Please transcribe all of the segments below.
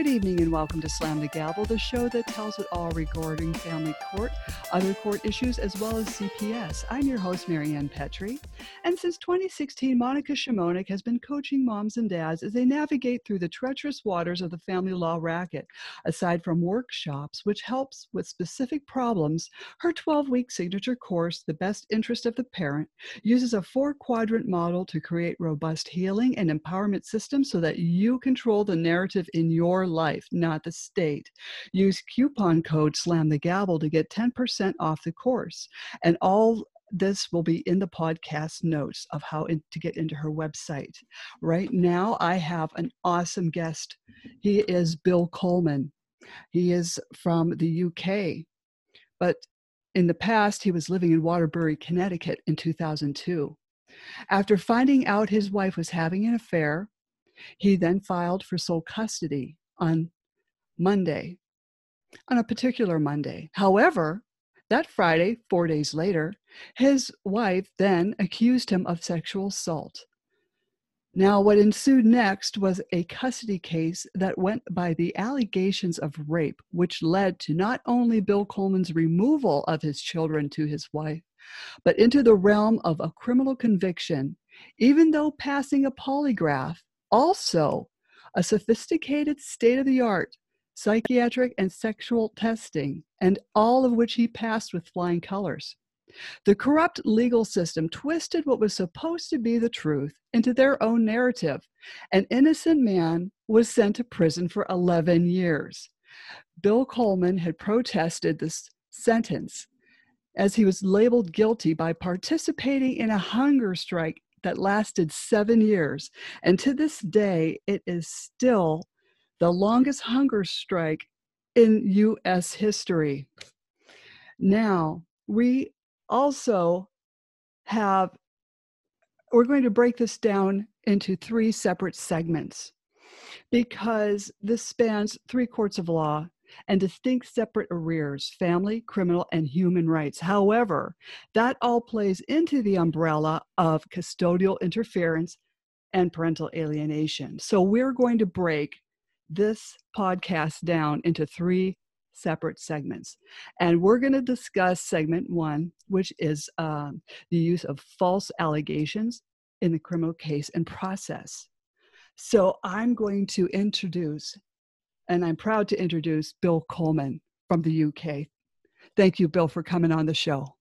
Good evening and welcome to Slam the Gavel, the show that tells it all regarding family court, other court issues, as well as CPS. I'm your host, Marianne Petrie. And since 2016, Monica Shimonik has been coaching moms and dads as they navigate through the treacherous waters of the family law racket. Aside from workshops, which helps with specific problems, her 12 week signature course, The Best Interest of the Parent, uses a four quadrant model to create robust healing and empowerment systems so that you control the narrative in your life, not the state. Use coupon code Slam the Gavel to get 10% off the course. And all this will be in the podcast notes of how in, to get into her website. Right now, I have an awesome guest. He is Bill Coleman. He is from the UK, but in the past, he was living in Waterbury, Connecticut in 2002. After finding out his wife was having an affair, he then filed for sole custody on Monday, on a particular Monday. However, that Friday, four days later, his wife then accused him of sexual assault. Now, what ensued next was a custody case that went by the allegations of rape, which led to not only Bill Coleman's removal of his children to his wife, but into the realm of a criminal conviction, even though passing a polygraph also a sophisticated state of the art psychiatric and sexual testing, and all of which he passed with flying colors. The corrupt legal system twisted what was supposed to be the truth into their own narrative. An innocent man was sent to prison for 11 years. Bill Coleman had protested this sentence as he was labeled guilty by participating in a hunger strike that lasted seven years. And to this day, it is still the longest hunger strike in US history. Now, we also have, we're going to break this down into three separate segments because this spans three courts of law and distinct separate arrears family, criminal, and human rights. However, that all plays into the umbrella of custodial interference and parental alienation. So we're going to break this podcast down into three separate segments. And we're going to discuss segment one, which is um, the use of false allegations in the criminal case and process. So I'm going to introduce and I'm proud to introduce Bill Coleman from the UK. Thank you, Bill, for coming on the show.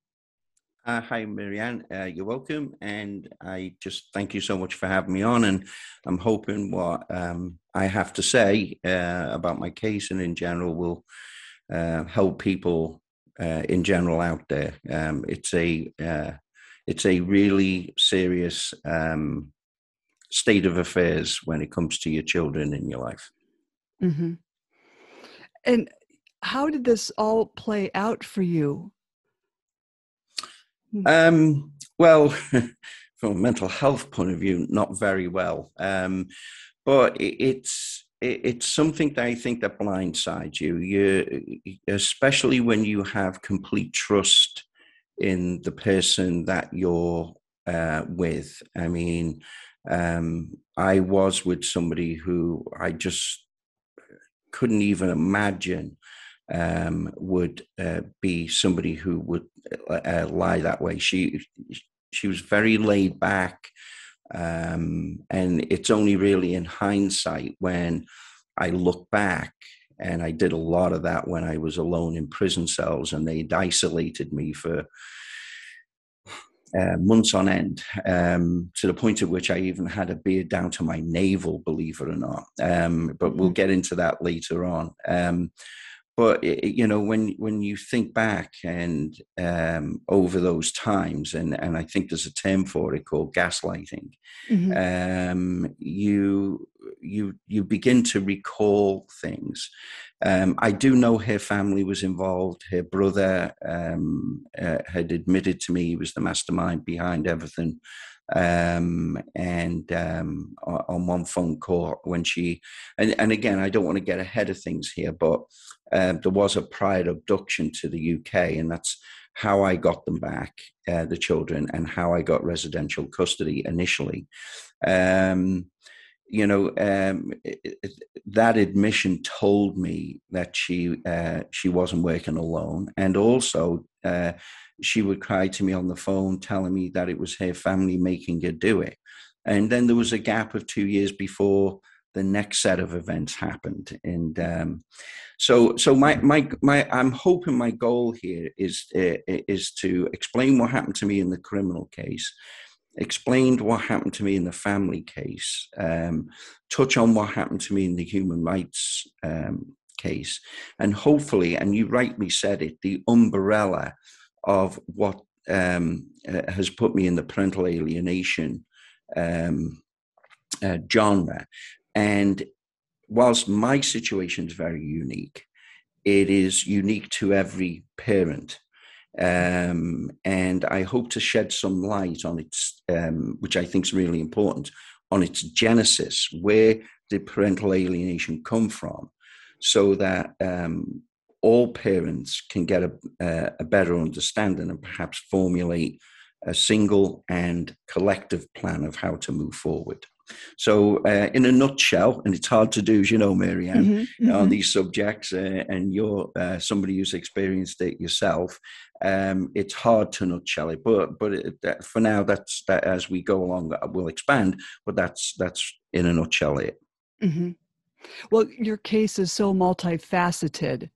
Uh, hi, Marianne. Uh, you're welcome. And I just thank you so much for having me on. And I'm hoping what um, I have to say uh, about my case and in general will uh, help people uh, in general out there. Um, it's a uh, it's a really serious um, state of affairs when it comes to your children in your life. Mm-hmm. And how did this all play out for you? Hmm. Um, well, from a mental health point of view, not very well. Um, but it, it's it, it's something that I think that blindsides you. You, especially when you have complete trust in the person that you're uh, with. I mean, um, I was with somebody who I just couldn't even imagine um, would uh, be somebody who would uh, uh, lie that way. She she was very laid back, um, and it's only really in hindsight when I look back. And I did a lot of that when I was alone in prison cells, and they'd isolated me for uh, months on end, um, to the point at which I even had a beard down to my navel, believe it or not. Um, but we'll mm-hmm. get into that later on. Um, but it, you know, when when you think back and um, over those times, and and I think there's a term for it called gaslighting. Mm-hmm. Um, you you you begin to recall things um, I do know her family was involved. Her brother um, uh, had admitted to me he was the mastermind behind everything. Um, and um, on one phone call, when she, and, and again, I don't want to get ahead of things here, but uh, there was a prior abduction to the UK, and that's how I got them back, uh, the children, and how I got residential custody initially. Um, you know, um, it, it, that admission told me that she uh, she wasn't working alone, and also uh, she would cry to me on the phone, telling me that it was her family making her do it. And then there was a gap of two years before the next set of events happened, and um, so so my my my I'm hoping my goal here is uh, is to explain what happened to me in the criminal case explained what happened to me in the family case, um, touch on what happened to me in the human rights um, case, and hopefully, and you rightly said it, the umbrella of what um, uh, has put me in the parental alienation um, uh, genre. And whilst my situation is very unique, it is unique to every parent um, and I hope to shed some light on its, um, which I think is really important, on its genesis. Where did parental alienation come from? So that um, all parents can get a, a better understanding and perhaps formulate a single and collective plan of how to move forward. So, uh, in a nutshell, and it's hard to do, as you know, Marianne, mm-hmm, mm-hmm. on these subjects, uh, and you're uh, somebody who's experienced it yourself. Um, it's hard to nutshell it, but but it, for now, that's that. As we go along, we'll expand. But that's that's in a nutshell it. Mm-hmm. Well, your case is so multifaceted,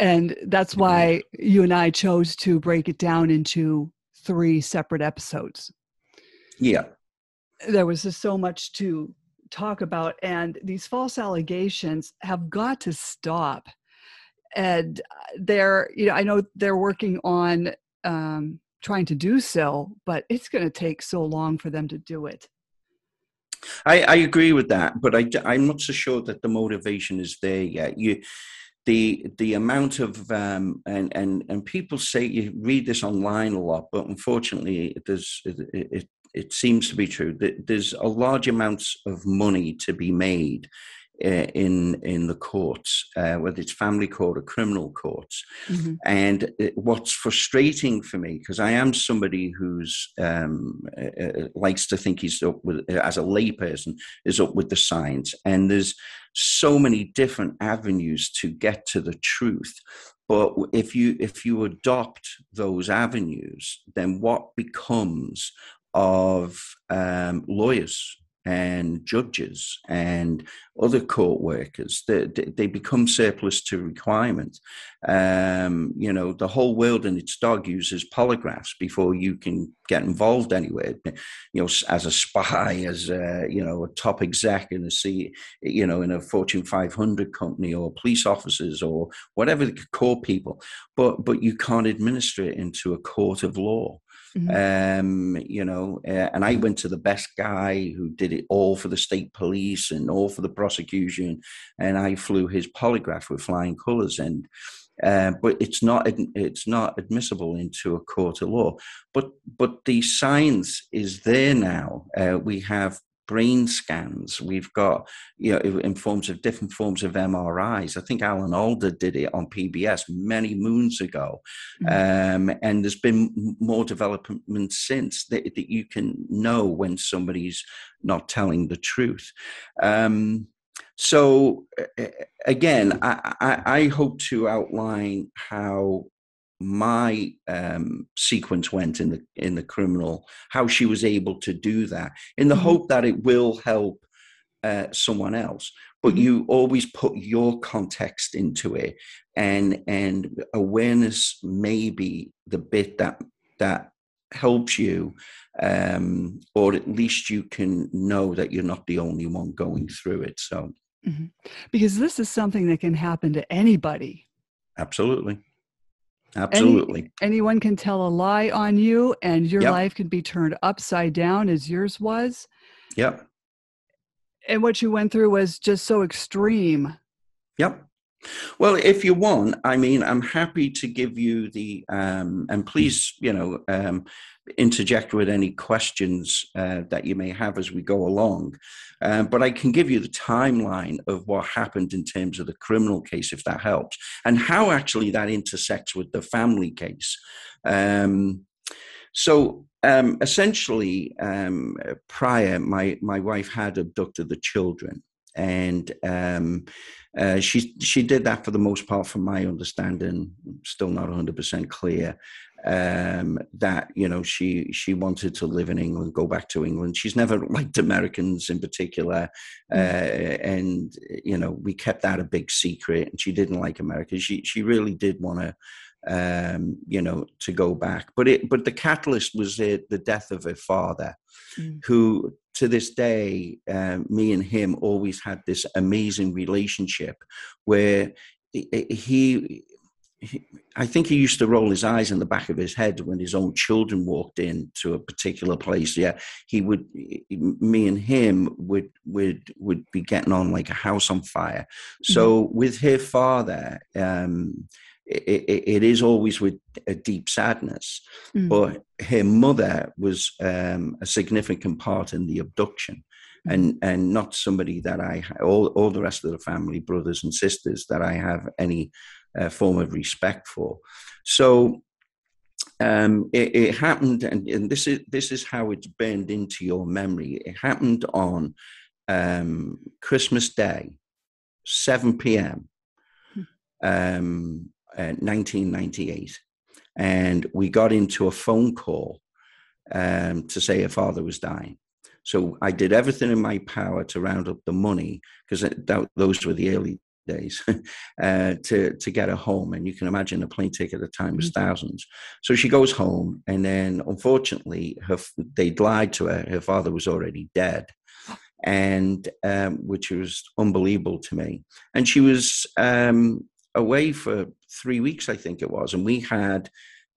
and that's why you and I chose to break it down into three separate episodes. Yeah. There was just so much to talk about and these false allegations have got to stop. And uh, they're you know i know they're working on um, trying to do so but it's going to take so long for them to do it. I, I agree with that but I, i'm not so sure that the motivation is there yet. You the the amount of um, and and and people say you read this online a lot, but unfortunately, there's it, it, it seems to be true that there's a large amounts of money to be made in in the courts, uh, whether it's family court or criminal courts. Mm-hmm. And it, what's frustrating for me, because I am somebody who's um, uh, likes to think he's up with, as a layperson, is up with the science, and there's so many different avenues to get to the truth. But if you if you adopt those avenues, then what becomes of um, lawyers and judges and other court workers. They, they become surplus to requirement um, you know the whole world and its dog uses polygraphs before you can get involved anywhere. You know as a spy as a, you know a top exec in a C, you know in a fortune 500 company or police officers or whatever court people. But but you can't administer it into a court of law Mm-hmm. Um, you know, uh, and I went to the best guy who did it all for the state police and all for the prosecution, and I flew his polygraph with flying colours. And uh, but it's not it's not admissible into a court of law. But but the science is there now. Uh, we have brain scans. We've got, you know, in forms of different forms of MRIs. I think Alan Alda did it on PBS many moons ago. Mm-hmm. Um, and there's been more development since that, that, you can know when somebody's not telling the truth. Um, so again, I, I, I hope to outline how my um, sequence went in the in the criminal, how she was able to do that, in the mm-hmm. hope that it will help uh, someone else. But mm-hmm. you always put your context into it, and and awareness may be the bit that that helps you, um, or at least you can know that you're not the only one going through it. So, mm-hmm. because this is something that can happen to anybody. Absolutely. Absolutely. Any, anyone can tell a lie on you, and your yep. life can be turned upside down as yours was. Yep. And what you went through was just so extreme. Yep. Well, if you want, I mean, I'm happy to give you the, um, and please, you know, um, interject with any questions uh, that you may have as we go along. Um, but I can give you the timeline of what happened in terms of the criminal case, if that helps, and how actually that intersects with the family case. Um, so um, essentially, um, prior, my, my wife had abducted the children. And um, uh, she she did that for the most part, from my understanding, still not 100% clear. Um, that you know she she wanted to live in England, go back to England. She's never liked Americans in particular, mm. uh, and you know we kept that a big secret. And she didn't like America. She she really did want to um, you know, to go back. But it, but the catalyst was the, the death of her father, mm. who to this day, uh, me and him always had this amazing relationship where he, he, I think he used to roll his eyes in the back of his head when his own children walked in to a particular place. Yeah, he would, me and him would would would be getting on like a house on fire. So mm-hmm. with her father, um, it, it is always with a deep sadness. Mm. But her mother was um, a significant part in the abduction. Hmm. And, and not somebody that I all all the rest of the family brothers and sisters that I have any uh, form of respect for. So um, it, it, happened, and, and, this is this is how it's burned into your memory. It happened on um, Christmas Day, seven p.m. Hmm. Um, 1998. Uh, and we got into a phone call um, to say her father was dying. So I did everything in my power to round up the money because those were the early days uh, to to get her home. And you can imagine a plane ticket at the time was mm-hmm. thousands. So she goes home, and then unfortunately, her they lied to her. Her father was already dead, and um, which was unbelievable to me. And she was um, away for three weeks, I think it was, and we had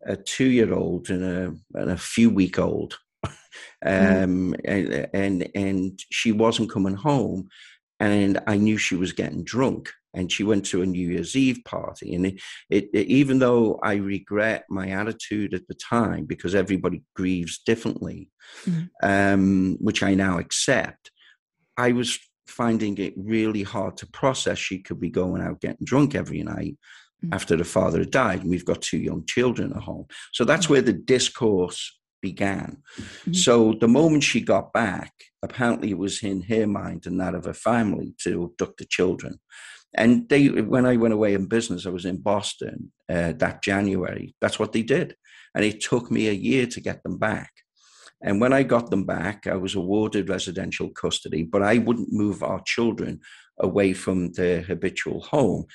a two-year-old and a, and a few week old, mm. um, and, and and she wasn't coming home, and I knew she was getting drunk, and she went to a New Year's Eve party, and it, it, it, even though I regret my attitude at the time because everybody grieves differently, mm. um, which I now accept, I was finding it really hard to process. She could be going out getting drunk every night mm-hmm. after the father had died, and we've got two young children at home. So that's mm-hmm. where the discourse began. Mm-hmm. So the moment she got back, apparently it was in her mind and that of her family to abduct the children. And they, when I went away in business, I was in Boston uh, that January. That's what they did, and it took me a year to get them back. And when I got them back, I was awarded residential custody, but I wouldn't move our children away from their habitual home.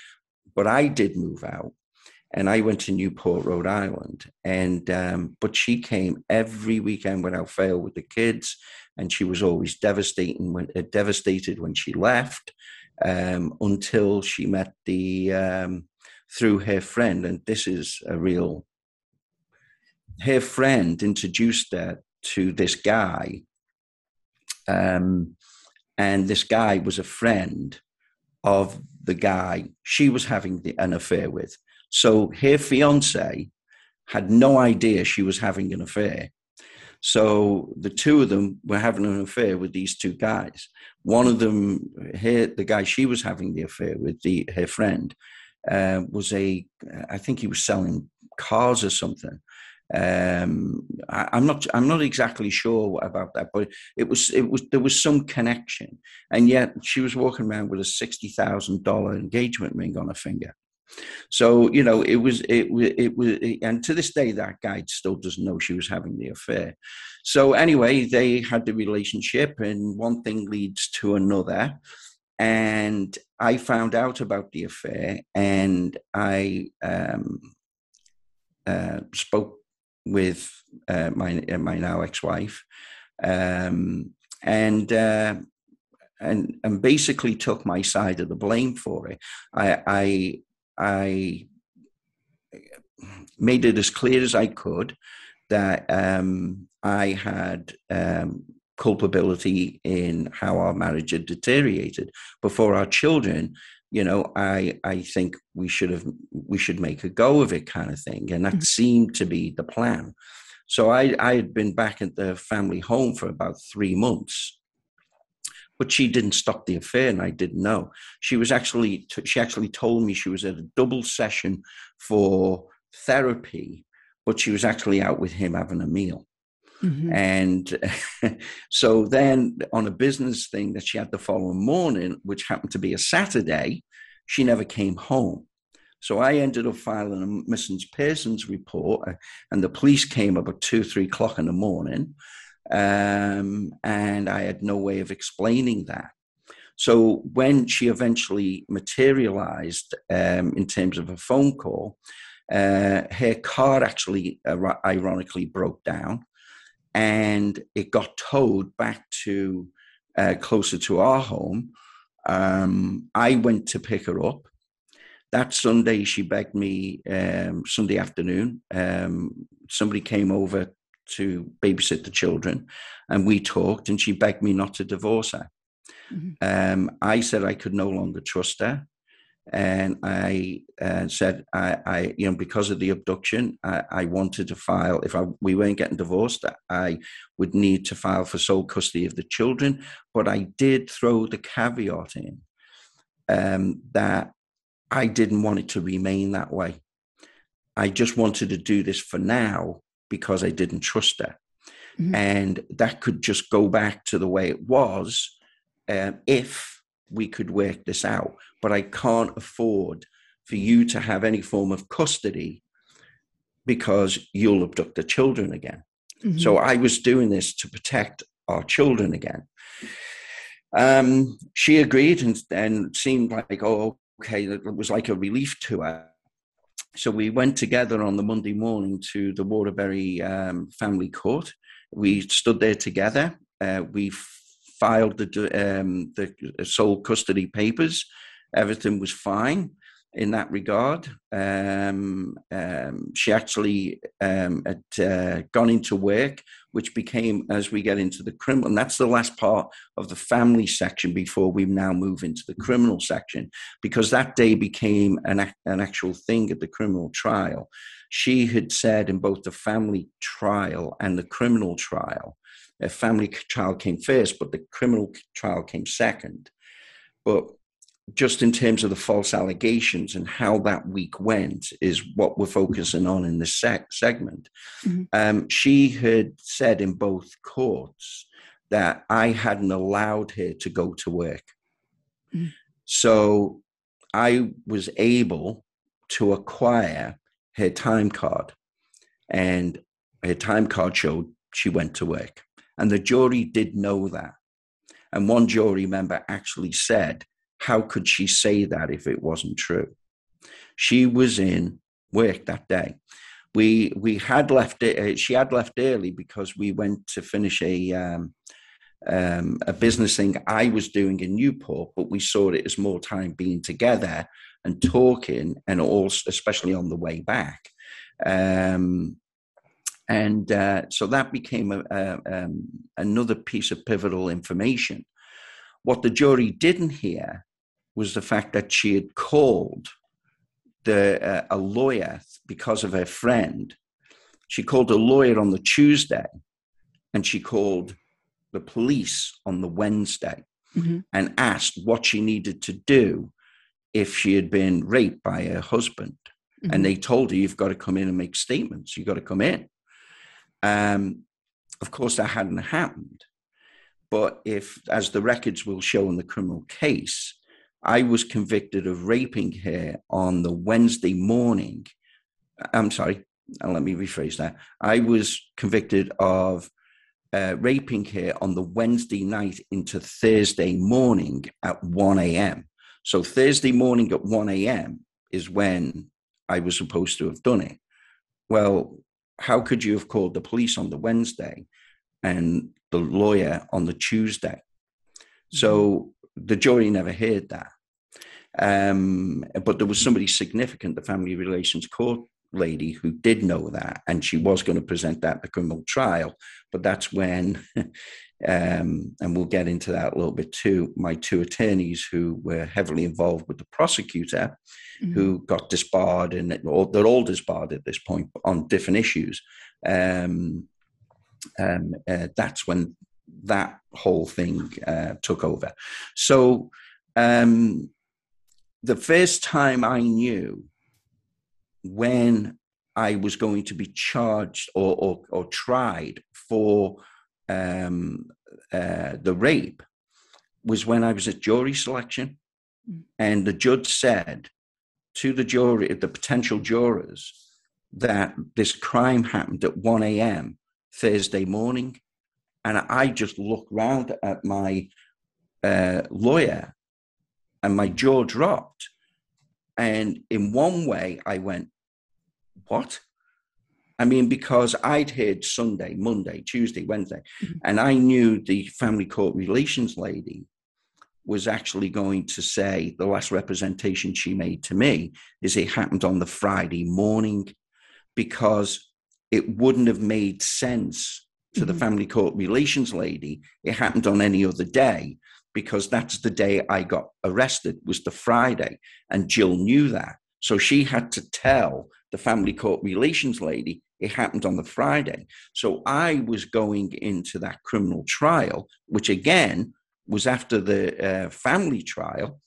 But I did move out and I went to Newport, Rhode Island. And um, but she came every weekend without fail with the kids, and she was always devastating when uh, devastated when she left, um, until she met the um, through her friend, and this is a real. Her friend introduced her to this guy. Um, and this guy was a friend of the guy she was having the, an affair with. So her fiance had no idea she was having an affair. So the two of them were having an affair with these two guys. One of them, her, the guy she was having the affair with, the, her friend, uh, was a, I think he was selling cars or something. Um, I, am not I'm not exactly sure about that, but it was it was there was some connection, and yet she was walking around with a sixty thousand dollar engagement ring on her finger. So you know it was it it was and to this day that guy still doesn't know she was having the affair. So anyway, they had the relationship, and one thing leads to another. And I found out about the affair, and I um, uh, spoke with uh, my uh, my now ex-wife, um, and uh, and and basically took my side of the blame for it. I I I made it as clear as I could that um, I had um, culpability in how our marriage had deteriorated. But for our children, you know, I I think we should have we should make a go of it, kind of thing, and that mm-hmm. seemed to be the plan. So I I had been back at the family home for about three months, but she didn't stop the affair, and I didn't know. She was actually she actually told me she was at a double session for therapy, but she was actually out with him having a meal. Mm-hmm. And so then on a business thing that she had the following morning, which happened to be a Saturday, she never came home. So I ended up filing a missing persons report, uh, and the police came about two, three o'clock in the morning, um, and I had no way of explaining that. So when she eventually materialized um, in terms of a phone call, uh, her car actually, uh, ironically, broke down, and it got towed back to uh, closer to our home. Um, I went to pick her up that Sunday, she begged me um, Sunday afternoon. Um, somebody came over to babysit the children, and we talked. And she begged me not to divorce her. Mm-hmm. Um, I said I could no longer trust her, and I uh, said I, I, you know, because of the abduction, I, I wanted to file. If I, we weren't getting divorced, I would need to file for sole custody of the children. But I did throw the caveat in um, that I didn't want it to remain that way. I just wanted to do this for now because I didn't trust her. Mm-hmm. And that could just go back to the way it was um, if we could work this out. But I can't afford for you to have any form of custody because you'll abduct the children again. Mm-hmm. So I was doing this to protect our children again. Um, she agreed and, and seemed like, oh, okay, it was like a relief to her. So we went together on the Monday morning to the Waterbury um, Family Court. We stood there together. Uh, we filed the um, the sole custody papers. Everything was fine in that regard. Um, um, she actually um, had uh, gone into work, which became, as we get into the criminal, and that's the last part of the family section before we now move into the criminal section, because that day became an, an actual thing at the criminal trial. She had said in both the family trial and the criminal trial, a family trial came first, but the criminal trial came second. But just in terms of the false allegations and how that week went is what we're focusing on in this sec- segment. Mm-hmm. Um, she had said in both courts that I hadn't allowed her to go to work. Mm-hmm. So I was able to acquire her time card, and her time card showed she went to work. And the jury did know that. And one jury member actually said how could she say that if it wasn't true? She was in work that day. We we had left it. Uh, she had left early because we went to finish a um, um, a business thing I was doing in Newport, but we saw it as more time being together and talking, and also especially on the way back. Um, and uh, so that became a, a, um, another piece of pivotal information. What the jury didn't hear was the fact that she had called the uh, a lawyer because of her friend. She called a lawyer on the Tuesday, and she called the police on the Wednesday mm-hmm. and asked what she needed to do if she had been raped by her husband. Mm-hmm. And they told her, "You've got to come in and make statements. You've got to come in." Um, of course, that hadn't happened. But if, as the records will show in the criminal case, I was convicted of raping her on the Wednesday morning. I'm sorry, let me rephrase that. I was convicted of uh, raping her on the Wednesday night into Thursday morning at 1 a.m. So Thursday morning at 1 a.m. is when I was supposed to have done it. Well, how could you have called the police on the Wednesday and the lawyer on the Tuesday? So mm-hmm the jury never heard that. Um, but there was somebody significant, the family relations court lady, who did know that, and she was going to present that at the criminal trial. But that's when, um, and we'll get into that a little bit too. My two attorneys, who were heavily involved with the prosecutor, mm-hmm. who got disbarred, and they're all disbarred at this point on different issues. Um, um, uh, that's when that whole thing uh, took over. So um, the first time I knew when I was going to be charged or, or, or tried for um, uh, the rape was when I was at jury selection. Mm. And the judge said to the jury, the potential jurors, that this crime happened at 1 a.m. Thursday morning. And I just looked round at my uh, lawyer and my jaw dropped. And in one way, I went, What? I mean, because I'd heard Sunday, Monday, Tuesday, Wednesday, mm-hmm. and I knew the family court relations lady was actually going to say the last representation she made to me is it happened on the Friday morning because it wouldn't have made sense to mm-hmm. the family court relations lady. It happened on any other day because that's the day I got arrested was the Friday, and Jill knew that. So she had to tell the family court relations lady it happened on the Friday. So I was going into that criminal trial, which again was after the uh, family trial,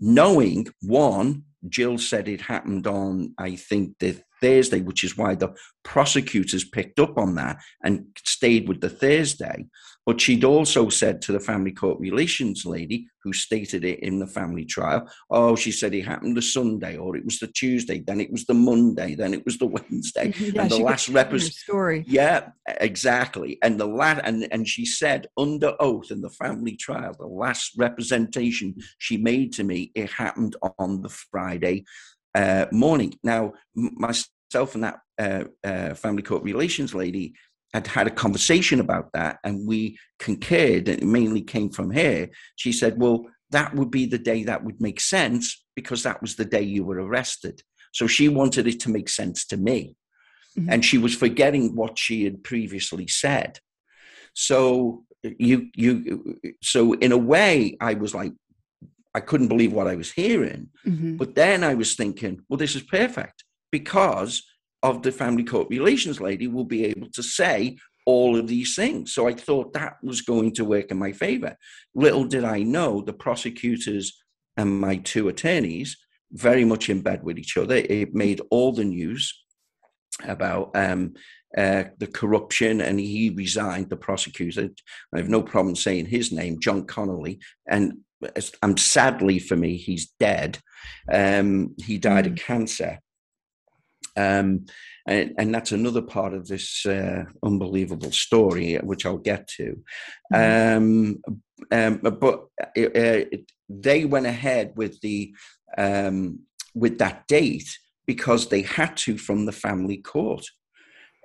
knowing one, Jill said it happened on, I think, the Thursday, which is why the prosecutors picked up on that and stayed with the Thursday. But she'd also said to the family court relations lady who stated it in the family trial, oh, she said it happened the Sunday or it was the Tuesday, then it was the Monday, then it was the Wednesday. Yeah, and the last representative story. Yeah, exactly. And the last and, and she said under oath in the family trial, the last representation she made to me, it happened on the Friday uh, morning. Now, myself and that uh, uh, family court relations lady had had a conversation about that, and we concurred. And it mainly came from her. She said, "Well, that would be the day that would make sense because that was the day you were arrested." So she wanted it to make sense to me, mm-hmm. and she was forgetting what she had previously said. So you you so in a way, I was like, I couldn't believe what I was hearing. Mm-hmm. But then I was thinking, well, this is perfect because of the family court relations lady will be able to say all of these things. So I thought that was going to work in my favor. Little did I know the prosecutors and my two attorneys very much in bed with each other. It made all the news about um, uh, the corruption, and he resigned. The prosecutor, I have no problem saying his name, John Connolly, and I'm sadly for me, he's dead. Um, he died mm. of cancer. Um, and, and, that's another part of this uh, unbelievable story, which I'll get to. Mm. Um, um, but it, uh, it, they went ahead with the um, with that date because they had to from the family court,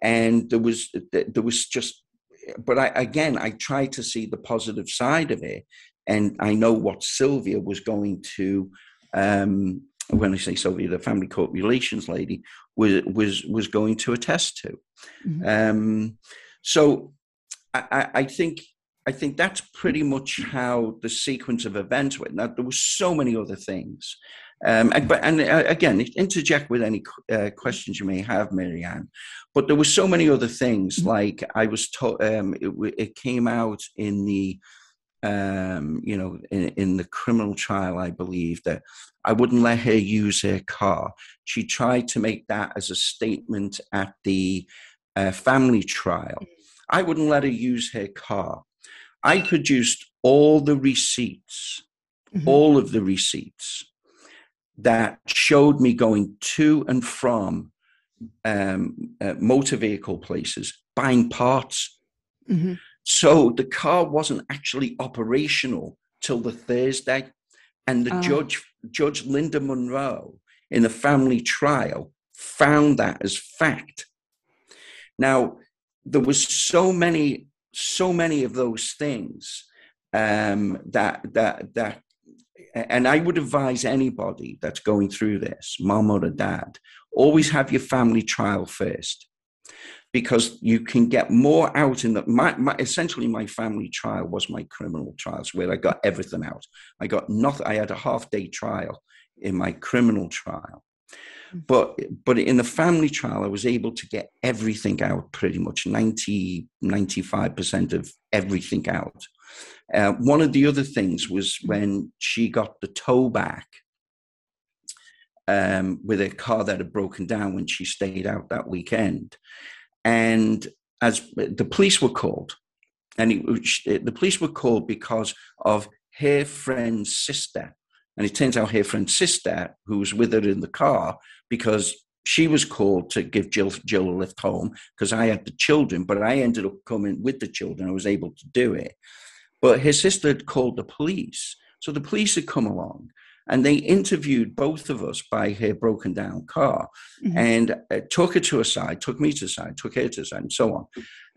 and there was there was just. But I, again, I tried to see the positive side of it, and I know what Sylvia was going to. Um, when I say Sylvia, the family court relations lady was was was going to attest to. Mm-hmm. Um, so I, I, think I think that's pretty much how the sequence of events went. Now there were so many other things, um, and, but and uh, again, interject with any uh, questions you may have, Marianne. But there were so many other things. Mm-hmm. Like I was told, um, it, it came out in the um, you know, in, in, the criminal trial, I believe that I wouldn't let her use her car. She tried to make that as a statement at the uh, family trial. Mm. I wouldn't let her use her car. I produced all the receipts, mm-hmm. all of the receipts that showed me going to and from um, uh, motor vehicle places, buying parts. Mm-hmm so the car wasn't actually operational till the Thursday. And the oh. judge, Judge Linda Munro, in the family trial, found that as fact. Now, there was so many, so many of those things um, that that that, and I would advise anybody that's going through this, mom or dad, always have your family trial first because you can get more out in the my, my, essentially my family trial was my criminal trials where i got everything out i got nothing i had a half day trial in my criminal trial hmm. but but in the family trial i was able to get everything out pretty much 90 95% of everything out uh, one of the other things was when she got the tow back um, with a car that had broken down when she stayed out that weekend. And as the police were called, and it, the police were called because of her friend's sister. And it turns out her friend's sister, who was with her in the car, because she was called to give Jill, Jill a lift home because I had the children, but I ended up coming with the children. I was able to do it. But her sister had called the police. So the police had come along and they interviewed both of us by her broken down car mm-hmm. and uh, took her to a side, took me to a side, took her to a side, and so on.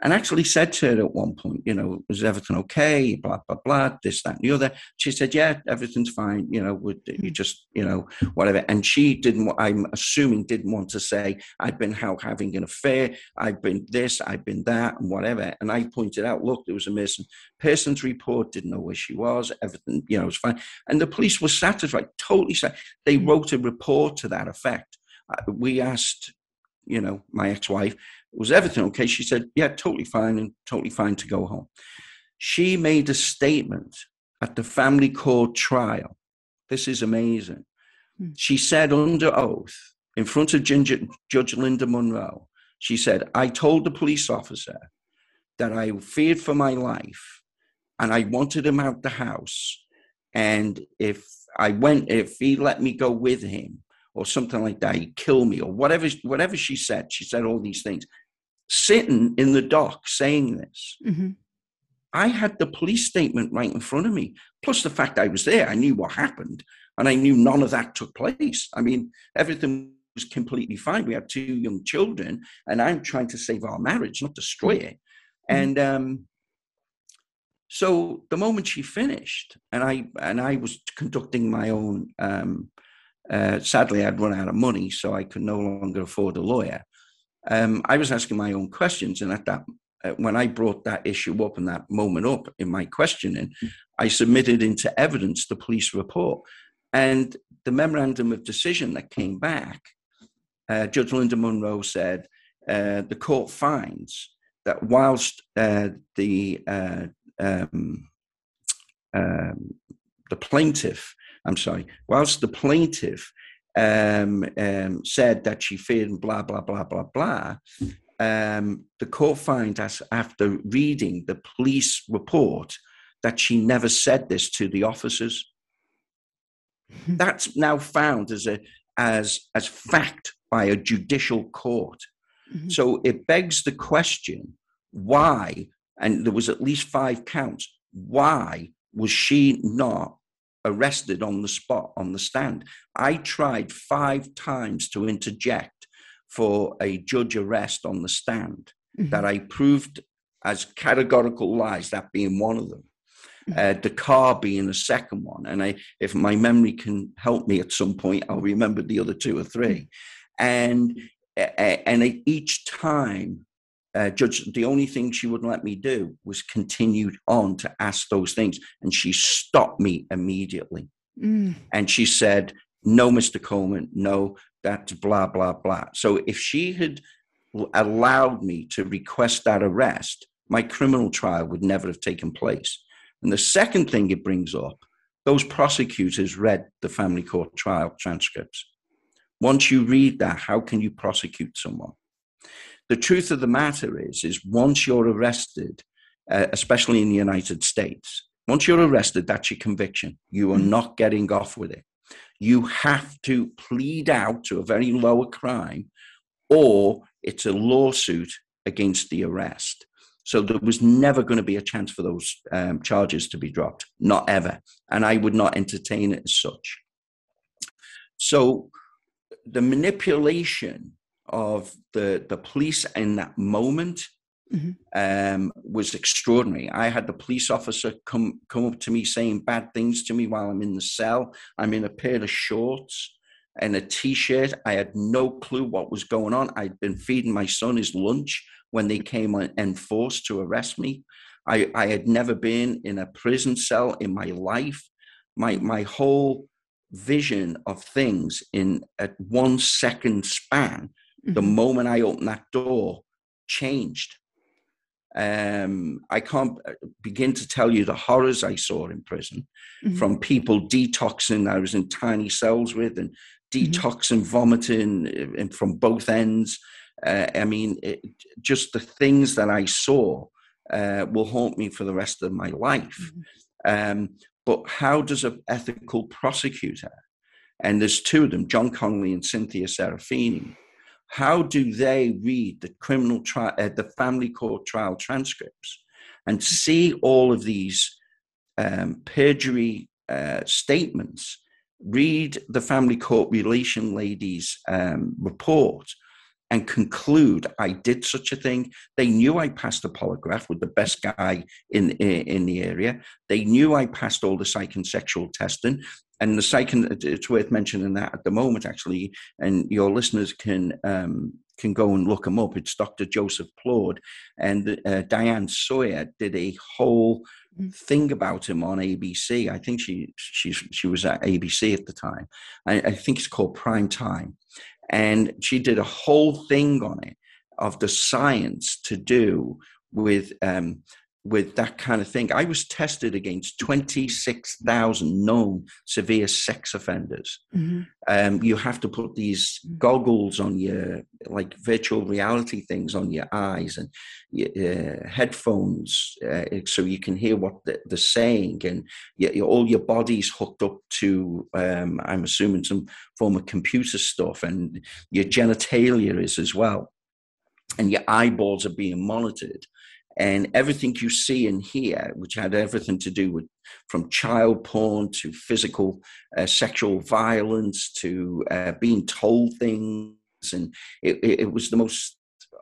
And actually said to her at one point, you know, was everything okay? Blah, blah, blah, this, that, and the other. She said, yeah, everything's fine. You know, would you mm-hmm. just, you know, whatever. And she didn't, I'm assuming, didn't want to say, I've been out having an affair, I've been this, I've been that, and whatever. And I pointed out, look, there was a missing person's report, didn't know where she was, everything, you know, was fine. And the police were satisfied, totally satisfied. They mm-hmm. wrote a report to that effect. Uh, we asked, you know, my ex-wife, was everything okay? She said, yeah, totally fine and totally fine to go home. She made a statement at the family court trial. This is amazing. Hmm. She said under oath in front of Ginger, Judge Linda Munro, she said, I told the police officer that I feared for my life and I wanted him out the house. And if I went, if he let me go with him or something like that, he'd kill me or whatever, whatever she said. She said all these things sitting in the dock saying this. Mm-hmm. I had the police statement right in front of me, plus the fact I was there. I knew what happened, and I knew none of that took place. I mean, everything was completely fine. We had two young children, and I'm trying to save our marriage, not destroy it. Mm-hmm. And um, so the moment she finished, and I and I was conducting my own. Um, uh, sadly, I'd run out of money, so I could no longer afford a lawyer um, I was asking my own questions. And at that, uh, when I brought that issue up and that moment up in my questioning, I submitted into evidence the police report. And the memorandum of decision that came back, uh, Judge Linda Munro said uh, the court finds that whilst uh, the uh, um, um, the plaintiff, I'm sorry, whilst the plaintiff um, um, said that she feared and blah, blah, blah, blah, blah, um, the court finds us after reading the police report that she never said this to the officers. That's now found as a as as fact by a judicial court. Mm-hmm. So it begs the question: Why? And there was at least five counts. Why was she not arrested on the spot, on the stand. I tried five times to interject for a judge arrest on the stand mm-hmm. that I proved as categorical lies, that being one of them. Mm-hmm. Uh, the car being the second one, and I, if my memory can help me at some point, I'll remember the other two or 3 mm-hmm. And and each time uh, judge, the only thing she wouldn't let me do was continue on to ask those things. And she stopped me immediately. Mm. And she said, No, Mr. Coleman, no, that's blah, blah, blah. So if she had allowed me to request that arrest, my criminal trial would never have taken place. And the second thing it brings up, those prosecutors read the family court trial transcripts. Once you read that, how can you prosecute someone? The truth of the matter is, is once you're arrested, uh, especially in the United States, once you're arrested, that's your conviction. You are mm. not getting off with it. You have to plead out to a very lower crime, or it's a lawsuit against the arrest. So there was never going to be a chance for those um, charges to be dropped, not ever. And I would not entertain it as such. So the manipulation of the the police in that moment mm-hmm. um, was extraordinary. I had the police officer come come up to me saying bad things to me while I'm in the cell. I'm in a pair of shorts and a t-shirt. I had no clue what was going on. I'd been feeding my son his lunch when they came and forced to arrest me. I, I had never been in a prison cell in my life. My my whole vision of things in a one second span the mm-hmm. moment I opened that door, changed. Um, I can't uh, begin to tell you the horrors I saw in prison mm-hmm. from people detoxing I was in tiny cells with and mm-hmm. detox and vomiting uh, from both ends. Uh, I mean, it, just the things that I saw uh, will haunt me for the rest of my life. Mm-hmm. Um, but how does an ethical prosecutor, and there's two of them, John Connolly and Cynthia Serafini, how do they read the criminal trial, uh, the family court trial transcripts, and see all of these um, perjury uh, statements? Read the family court relation lady's um, report and conclude I did such a thing. They knew I passed a polygraph with the best guy in, in the area. They knew I passed all the psych and sexual testing. And the psych, it's worth mentioning that at the moment, actually, and your listeners can um, can go and look him up. It's Dr. Joseph Plaud and uh, Diane Sawyer did a whole mm-hmm. thing about him on ABC. I think she she she was at ABC at the time. I, I think it's called Prime Time, and she did a whole thing on it of the science to do with um, with that kind of thing. I was tested against 26,000 known severe sex offenders. Mm-hmm. Um, you have to put these mm. goggles on your, like virtual reality things on your eyes and uh, headphones uh, so you can hear what the, they're saying. And you, all your body's hooked up to, um, I'm assuming, some form of computer stuff, and your genitalia is as well. And your eyeballs are being monitored and everything you see and hear, which had everything to do with from child porn to physical uh, sexual violence to uh, being told things, and it, it, was the most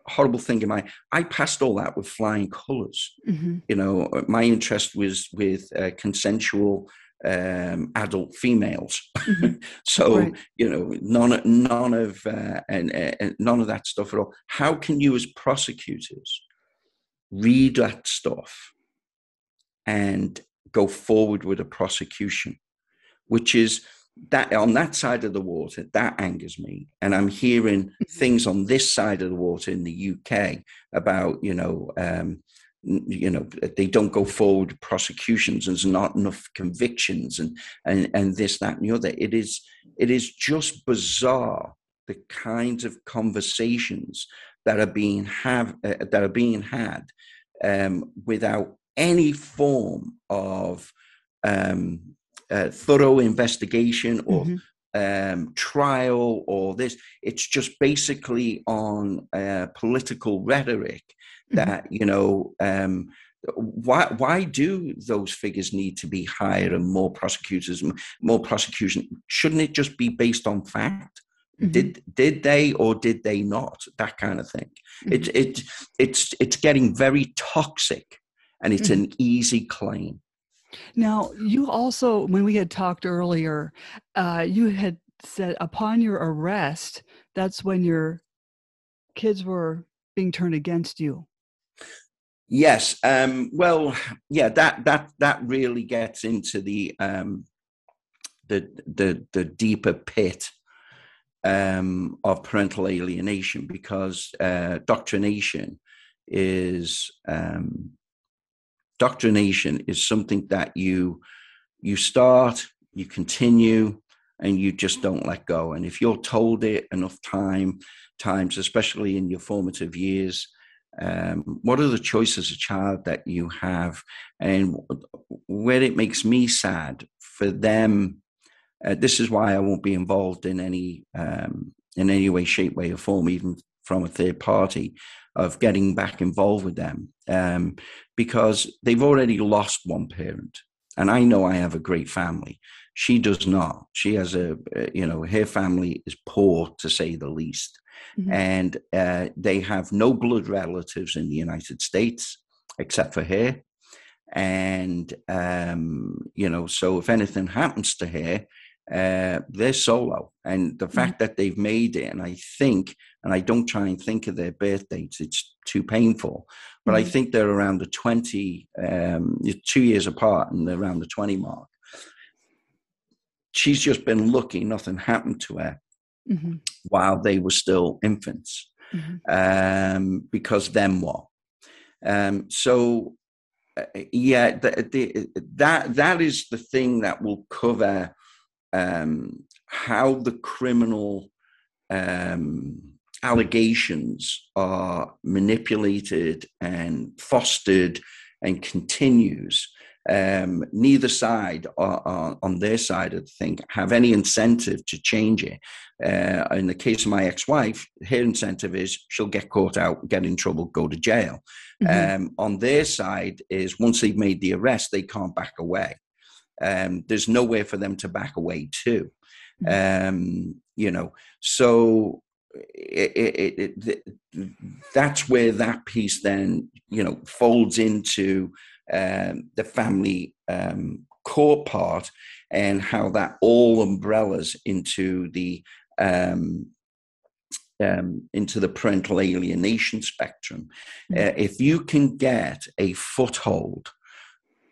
horrible thing in my. I passed all that with flying colors. Mm-hmm. You know, my interest was with uh, consensual um, adult females. Mm-hmm. so right. you know, none none of uh, and, uh, and none of that stuff at all. How can you, as prosecutors, read that stuff and go forward with a prosecution, which is that on that side of the water, that angers me. And I'm hearing things on this side of the water in the UK about, you know, um, you know, they don't go forward prosecutions and there's not enough convictions and, and, and this, that, and the other. It is, it is just bizarre the kinds of conversations that are being have uh, that are being had um, without any form of um, uh, thorough investigation or mm-hmm. um, trial or this. It's just basically on uh, political rhetoric mm-hmm. that you know. Um, why why do those figures need to be higher and more prosecutors more prosecution shouldn't it just be based on fact Mm-hmm. Did did they or did they not? That kind of thing. Mm-hmm. It it it's it's getting very toxic, and it's mm-hmm. an easy claim. Now, you also, when we had talked earlier, uh, you had said upon your arrest, that's when your kids were being turned against you. Yes. Um, well, yeah. That that that really gets into the um, the the the deeper pit um, of parental alienation because uh, doctrination is um, doctrination is something that you you start, you continue, and you just don't let go. And if you're told it enough time times, especially in your formative years, um, what are the choices a child that you have, and where it makes me sad for them uh, this is why I won't be involved in any um, in any way, shape, way, or form, even from a third party, of getting back involved with them um, because they've already lost one parent. And I know I have a great family. She does not. She has a, uh, you know, her family is poor to say the least. Mm-hmm. And uh, they have no blood relatives in the United States except for her. And, um, you know, so if anything happens to her, uh, they're solo. And the mm-hmm. fact that they've made it, and I think, and I don't try and think of their birth dates, it's too painful, but mm-hmm. I think they're around the 20, um, two years apart, and they're around the 20 mark. She's just been lucky, nothing happened to her mm-hmm. while they were still infants. Mm-hmm. Um, because then what? Um, so, uh, yeah, the, the, that that is the thing that will cover um, how the criminal um, allegations are manipulated and fostered and continues. Um, neither side are, are, on their side of the thing have any incentive to change it. Uh, in the case of my ex-wife, her incentive is she'll get caught out, get in trouble, go to jail. Mm-hmm. Um, on their side is once they've made the arrest, they can't back away. Um, there's nowhere for them to back away to. Mm-hmm. Um, you know, so it, it, it, that's where that piece then you know folds into um, the family um, core part and how that all umbrellas into the um, um, into the parental alienation spectrum. Mm-hmm. Uh, if you can get a foothold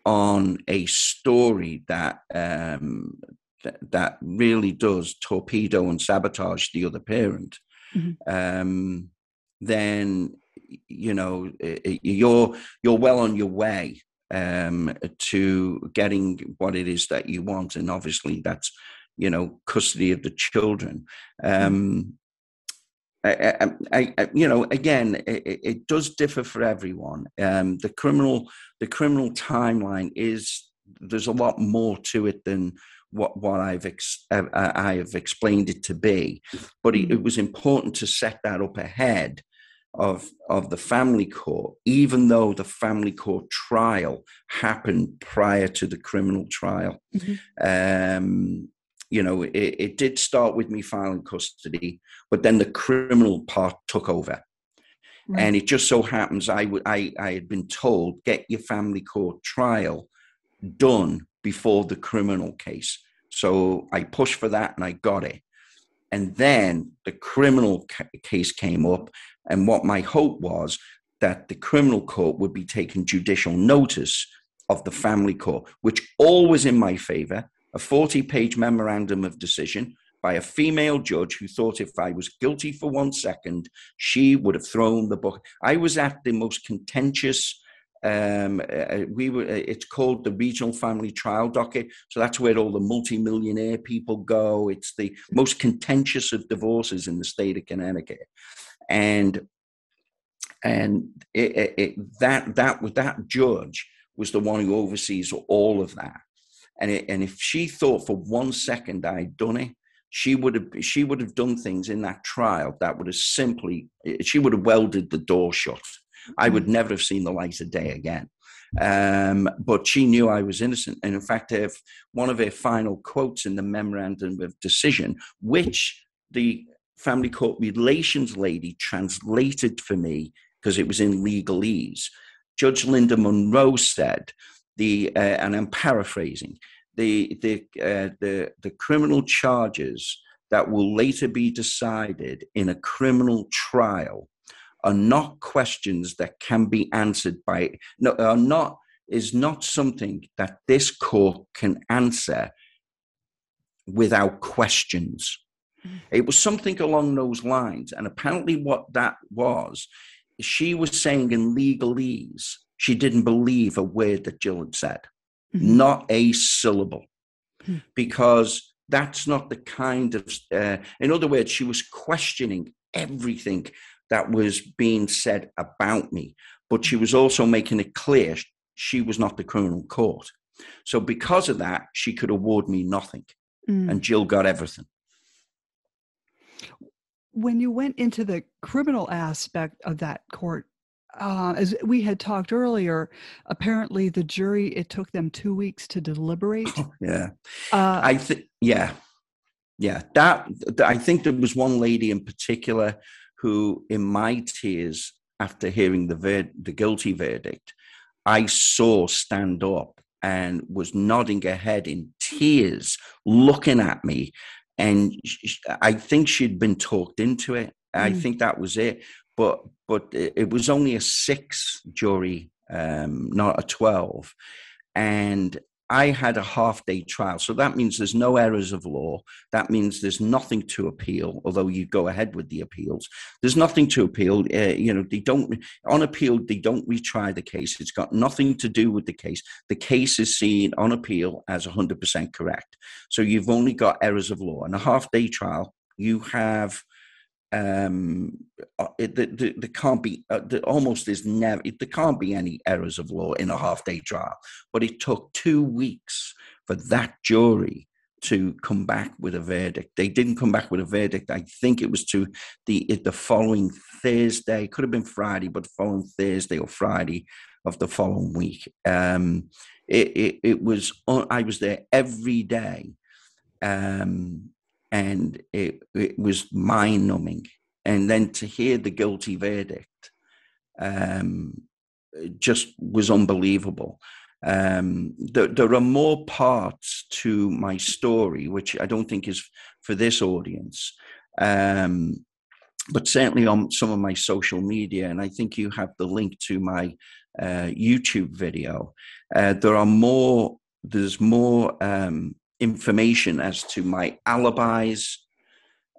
on a story that um, th- that really does torpedo and sabotage the other parent, mm-hmm. um, then you know you're you're well on your way um, to getting what it is that you want, and obviously that's you know custody of the children. Mm-hmm. Um, I, I, I, you know, again, it, it, does differ for everyone. Um, the criminal, the criminal timeline is there's a lot more to it than what what I've ex, uh, I have explained it to be, but it, it was important to set that up ahead of of the family court, even though the family court trial happened prior to the criminal trial. Mm-hmm. Um, you know, it, it, did start with me filing custody, but then the criminal part took over. Right. And it just so happens I, w- I, I had been told, get your family court trial done before the criminal case. So I pushed for that and I got it. And then the criminal ca- case came up. And what my hope was that the criminal court would be taking judicial notice of the family court, which always in my favor. A 40 page memorandum of decision by a female judge who thought if I was guilty for one second, she would have thrown the book. I was at the most contentious um, uh, uh, we were. Uh, it's called the Regional Family Trial Docket, so that's where all the multi-millionaire people go. It's the most contentious of divorces in the state of Connecticut, and and it, it, it, that that that judge was the one who oversees all of that. And and if she thought for one second I'd done it, she would have she would have done things in that trial that would have simply she would have welded the door shut I would mm. never have seen the light of day again. Um, but she knew I was innocent. And in fact, if one of her final quotes in the memorandum of decision, which the family court relations lady translated for me because it was in legalese, Judge Linda Munro said, the, uh, and I'm paraphrasing, the, the, uh, the, the criminal charges that will later be decided in a criminal trial are not questions that can be answered by no are not is not something that this court can answer without questions. Mm. It was something along those lines. And apparently, what that was, she was saying in legalese, she didn't believe a word that Jill had said, mm-hmm. not a syllable, mm-hmm. because that's not the kind of, uh, in other words, she was questioning everything that was being said about me, but she was also making it clear she was not the criminal court. So because of that, she could award me nothing, mm. and Jill got everything. When you went into the criminal aspect of that court, uh, as we had talked earlier, apparently the jury it took them two weeks to deliberate. Oh, yeah, uh, I think yeah, yeah. That I think there was one lady in particular who, in my tears after hearing the, ver- the guilty verdict, I saw stand up and was nodding her head in tears, looking at me. And I think she'd been talked into it. Mm. I think that was it. But but it was only a six jury, um, not a twelve. And I had a half day trial. So that means there's no errors of law. That means there's nothing to appeal, although you go ahead with the appeals. There's nothing to appeal. Uh, you know, they don't, on appeal, they don't retry the case. It's got nothing to do with the case. The case is seen on appeal as 100% correct. So you've only got errors of law. In a half day trial, you have um uh, it, the, the, there can't be uh, there almost is never there can't be any errors of law in a half day trial. But it took two weeks for that jury to come back with a verdict. They didn't come back with a verdict. I think it was to the the following thursday could have been friday but following thursday or friday of the following week. Um it it, it was i was there every day um and it, it was mind numbing. And then to hear the guilty verdict um, just was unbelievable. Um, there, there, are more parts to my story, which I don't think is for this audience, um, but certainly on some of my social media. And I think you have the link to my uh, YouTube video. Uh, there are more. There's more um, information as to my alibis,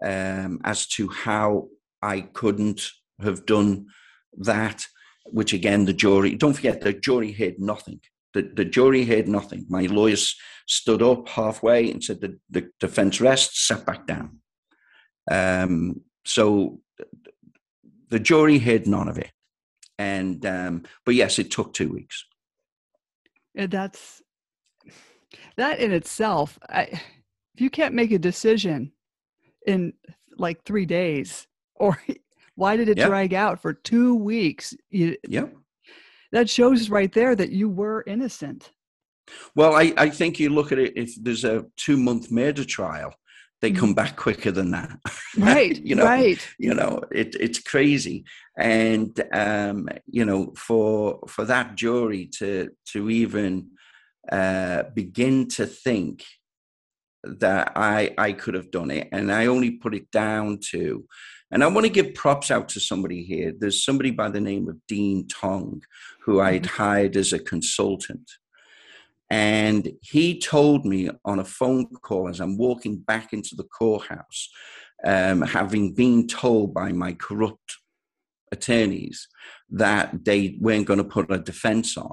um, as to how I couldn't have done that, which again, the jury, don't forget, the jury heard nothing. The, the jury heard nothing. My lawyers stood up halfway and said the, the defense rests, sat back down. Um, so the jury heard none of it. And, um, but yes, it took two weeks. That's that in itself, I, if you can't make a decision in like three days, or why did it yep. drag out for two weeks? You, yep. That shows right there that you were innocent. Well, I, I think you look at it if there's a two month murder trial, they come mm-hmm. back quicker than that. Right. you know, right. You know, it, it's crazy. And um, you know, for for that jury to to even uh, begin to think that I I could have done it, and I only put it down to. And I want to give props out to somebody here. There's somebody by the name of Dean Tong, who I'd mm-hmm. hired as a consultant. And he told me on a phone call as I'm walking back into the courthouse, um, having been told by my corrupt attorneys that they weren't going to put a defense on.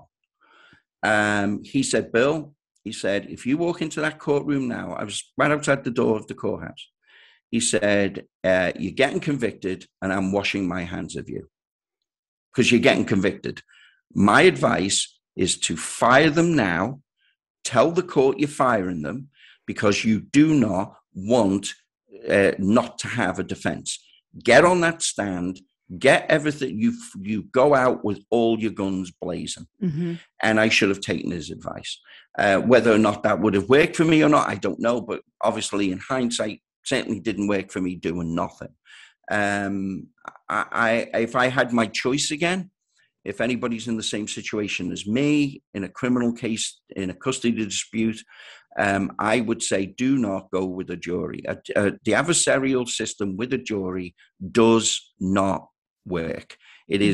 Um, he said, Bill, he said, if you walk into that courtroom now, I was right outside the door of the courthouse. He said, uh, You're getting convicted, and I'm washing my hands of you because you're getting convicted. My advice is to fire them now, tell the court you're firing them because you do not want uh, not to have a defense. Get on that stand, get everything you you go out with all your guns blazing mm-hmm. and i should have taken his advice uh, whether or not that would have worked for me or not i don't know but obviously in hindsight certainly didn't work for me doing nothing um, I, I if i had my choice again if anybody's in the same situation as me in a criminal case in a custody dispute um, I would say do not go with a jury. Uh, uh, the adversarial system with a jury does not work. It hmm.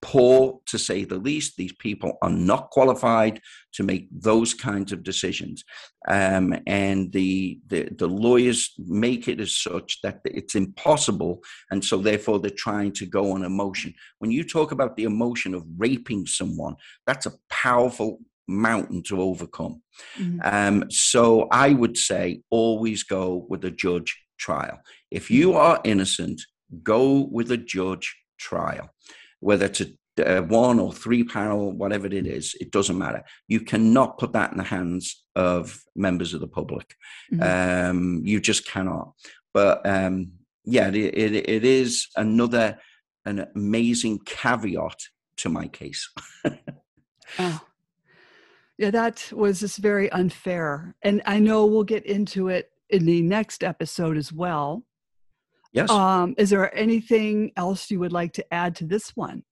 poor to say the least. These people are not qualified to make those kinds of decisions. Um, and the, the, the lawyers make it as such that it's impossible. And so therefore they're trying to go on emotion. When you talk about the emotion of raping someone, that's a powerful mountain to overcome. Mm-hmm. Um, so I would say always go with a judge trial. If you are innocent, go with a judge trial, whether to uh, one or three panel, whatever it is, it doesn't matter. You cannot put that in the hands of members of the public. Mm-hmm. Um, you just cannot. But um, yeah, it, it, it is another an amazing caveat to my case. oh. Yeah, that was just very unfair. And I know we'll get into it in the next episode as well. Yes. Um, is there anything else you would like to add to this one?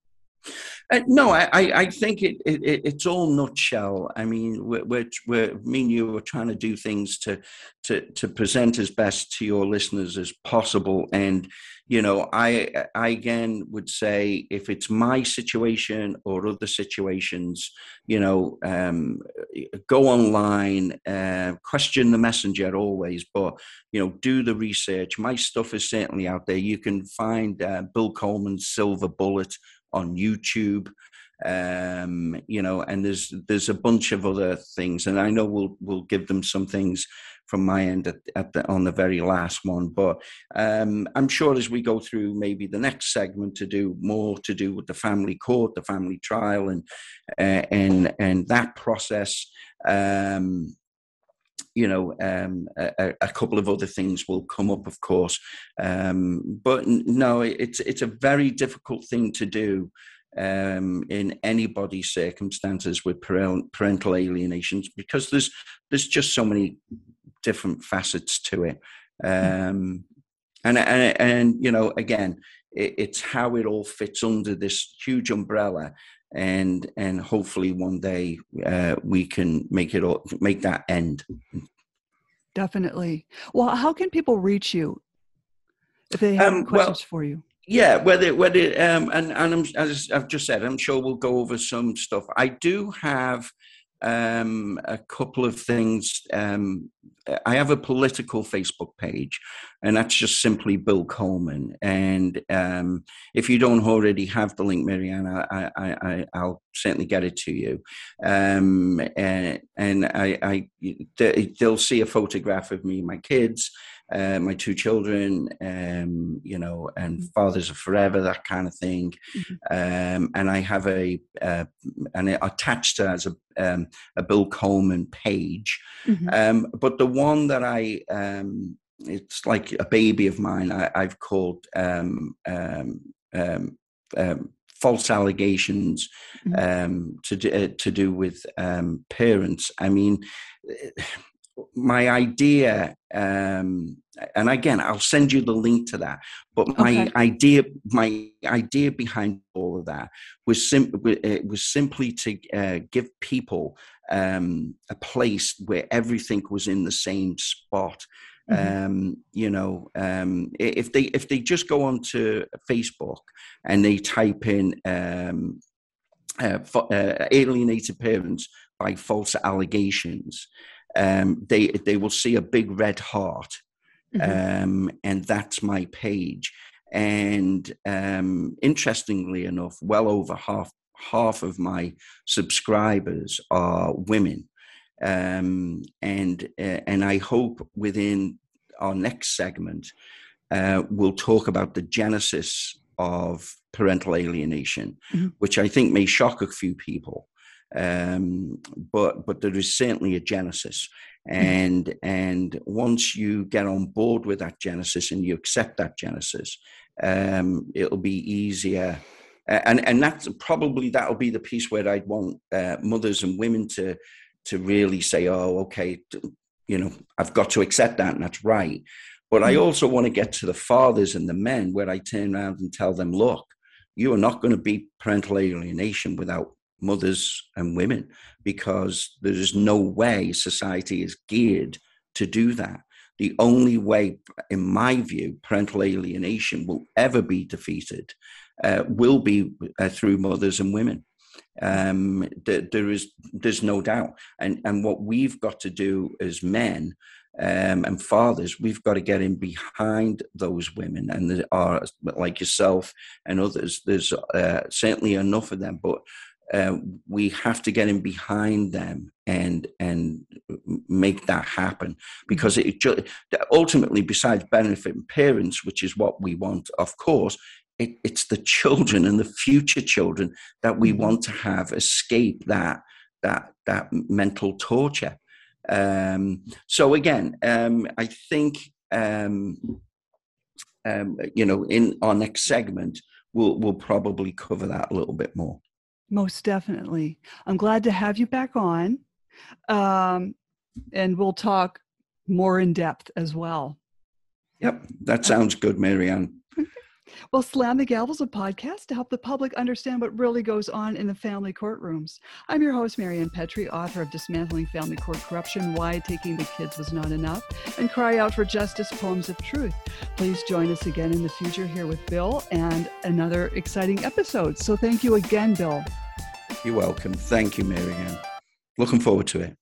Uh, no, I, I think it, it, it's all nutshell. I mean, we're, we're, me and you are trying to do things to, to, to present as best to your listeners as possible. And, you know, I, I again would say if it's my situation or other situations, you know, um, go online, uh, question the messenger always, but, you know, do the research. My stuff is certainly out there. You can find uh, Bill Coleman's Silver Bullet on YouTube um you know and there's there's a bunch of other things and i know we'll we'll give them some things from my end at, at the on the very last one but um i'm sure as we go through maybe the next segment to do more to do with the family court the family trial and uh, and and that process um you know, um, a, a, couple of other things will come up, of course. Um, but no, it's it's a very difficult thing to do um, in anybody's circumstances with parental alienations because there's there's just so many different facets to it. Um, and, and and you know, again, it, it's how it all fits under this huge umbrella and and hopefully one day uh, we can make it all, make that end. Definitely. Well, how can people reach you if they have um, questions well, for you? Yeah, whether whether um, and and I'm, as I've just said, I'm sure we'll go over some stuff. I do have um, a couple of things. Um, I have a political Facebook page, and that's just simply Bill Coleman. And um, if you don't already have the link, Marianne, I, I, I, will certainly get it to you. Um, and, and I, I, they'll see a photograph of me, and my kids, uh, my two children, um, you know, and mm-hmm. fathers of forever, that kind of thing. Mm-hmm. Um, and I have a, uh, and attached as a, um, a Bill Coleman page. Mm-hmm. Um, but the one that I, um, it's like a baby of mine, I, have called um, false allegations mm-hmm. um, to do, uh, to do with um, parents. I mean, my idea, um, and again, I'll send you the link to that. But my okay. idea, my idea behind all of that was sim- it was simply to uh, give people um, a place where everything was in the same spot. Mm-hmm. Um, you know, um, if they if they just go onto Facebook and they type in um, uh, uh, alienated parents by false allegations, um, they they will see a big red heart, mm-hmm. um, and that's my page. And um, interestingly enough, well over half half of my subscribers are women, um, and uh, and I hope within our next segment uh, we'll talk about the genesis of parental alienation, mm-hmm. which I think may shock a few people um, but but there is certainly a genesis mm-hmm. and and once you get on board with that genesis and you accept that genesis um, it'll be easier and and that's probably that'll be the piece where i'd want uh, mothers and women to to really say oh okay you know i've got to accept that and that's right but i mm-hmm. also want to get to the fathers and the men where i turn around and tell them look you are not going to be parental alienation without mothers and women because there is no way society is geared to do that. The only way, in my view, parental alienation will ever be defeated uh, will be uh, through mothers and women. Um, th- there is there's no doubt, and and what we've got to do as men um, and fathers, we've got to get in behind those women, and there are like yourself and others. There's uh, certainly enough of them, but uh, we have to get in behind them and and make that happen. Because it ultimately besides benefiting parents which is what we want of course it, it's the children and the future children that we mm-hmm. want to have escape that that that mental torture. Um, so again um, i think um, um you know in our next segment we'll we'll probably cover that a little bit more most definitely. I'm glad to have you back on. Um, and we'll talk more in depth as well. Yep, that sounds good, Marianne. Well, Slam the Gavel is a podcast to help the public understand what really goes on in the family courtrooms. I'm your host, Marianne Petrie, author of Dismantling Family Court Corruption Why Taking the Kids Was Not Enough and Cry Out for Justice Poems of Truth. Please join us again in the future here with Bill and another exciting episode. So thank you again, Bill. You're welcome. Thank you, Marianne. Looking forward to it.